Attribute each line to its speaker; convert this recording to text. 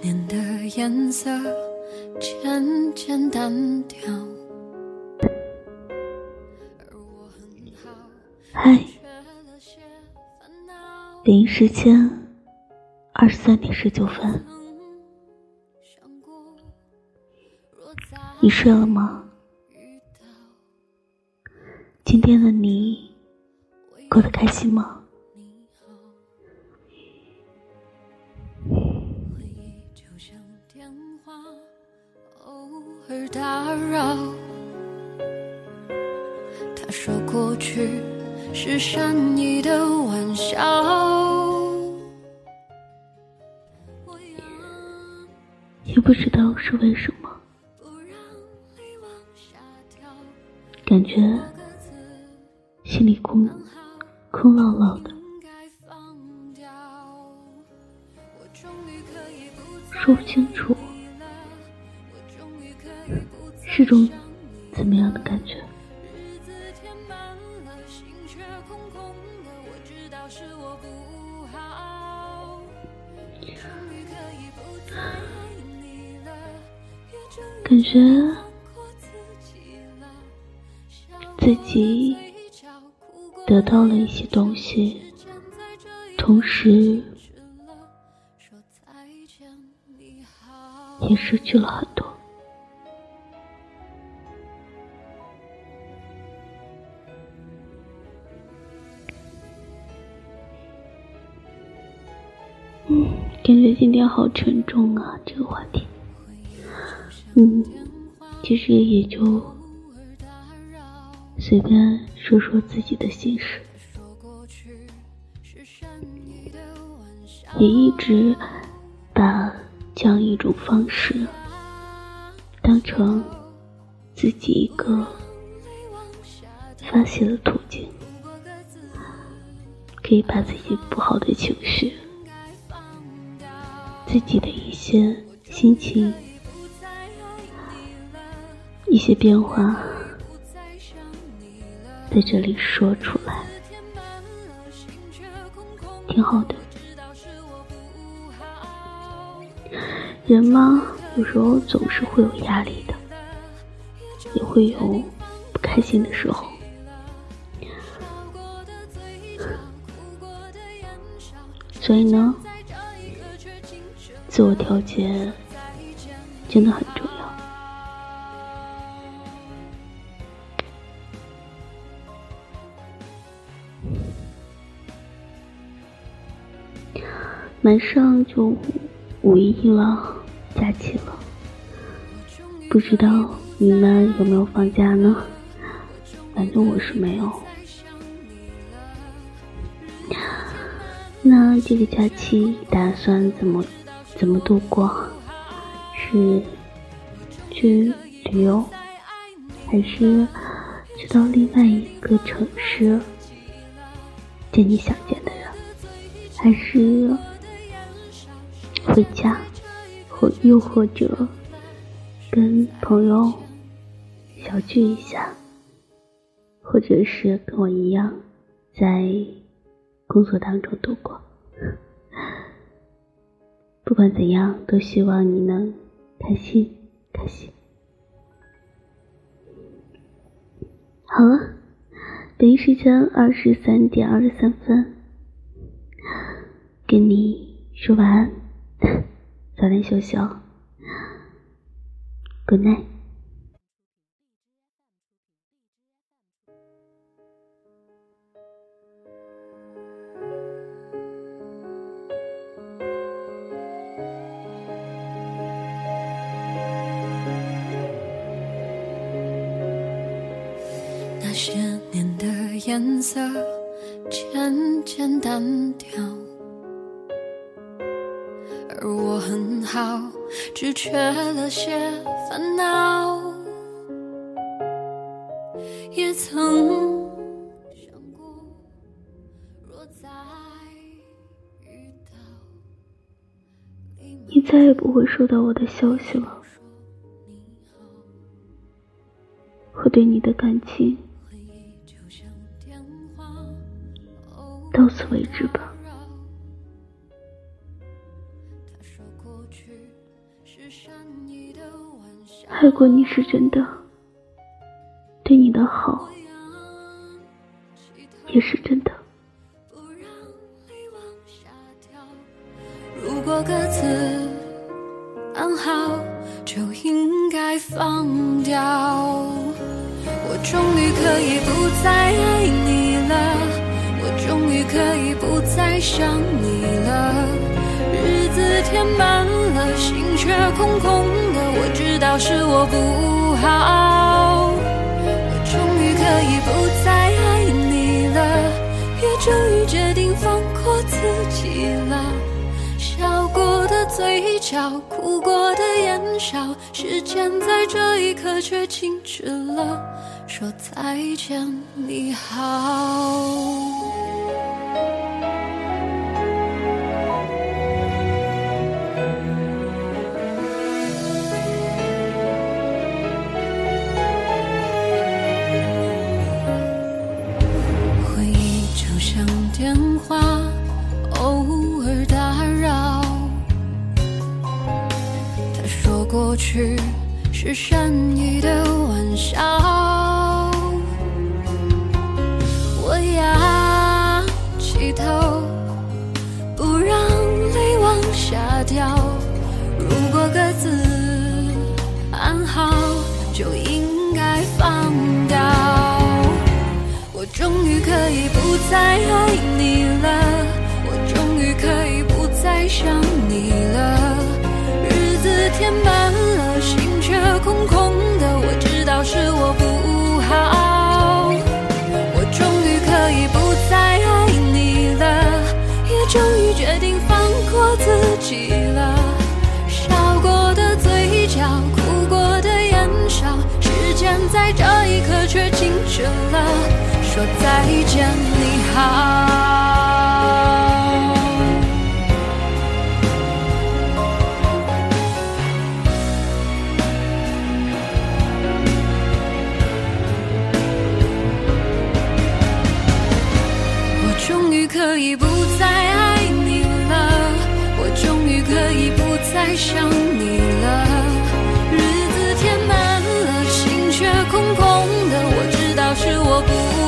Speaker 1: 年的颜色渐渐淡掉。
Speaker 2: 嗨，北京时间二十三点十九分，你睡了吗？今天的你过得开心吗？
Speaker 1: 打扰。他说过去是善意的玩笑。
Speaker 2: 也不知道是为什么，感觉心里空空落落的，说不清楚。是种怎么样的感觉？感觉自己得到了一些东西，同时也失去了很多。感觉今天好沉重啊，这个话题。嗯，其实也就随便说说自己的心事，也一直把这样一种方式当成自己一个发泄的途径，可以把自己不好的情绪。自己的一些心情，一些变化，在这里说出来，挺好的。人嘛，有时候总是会有压力的，也会有不开心的时候，所以呢。自我调节真的很重要。马上就五一了，假期了，不知道你们有没有放假呢？反正我是没有。那这个假期打算怎么？怎么度过？是去旅游，还是去到另外一个城市见你想见的人，还是回家，或又或者跟朋友小聚一下，或者是跟我一样在工作当中度过？不管怎样，都希望你能开心，开心。好了，北京时间二十三点二十三分，跟你说晚安，早点休息哦，Good night。
Speaker 1: 些年的颜色渐渐淡掉，而我很好，只缺了些烦恼。也曾想过，若再遇到，
Speaker 2: 你再也不会收到我的消息了。我对你的感情。到此为止吧。爱过你是真的，对你的好也是真的。
Speaker 1: 如果各自安好，就应该放掉。我终于可以不再爱，可以不再想你了。日子填满了，心却空空的。我知道是我不好，我终于可以不再爱你了，也终于决定放过自己了。笑过的嘴角，哭过的眼梢，时间在这一刻却静止了，说再见，你好。去是善意的玩笑，我仰起头，不让泪往下掉。如果各自安好，就应该放掉。我终于可以不再爱你了，我终于可以不再想你了。日子填满。在这一刻却静止了，说再见，你好。我终于可以不再爱你了，我终于可以不再想不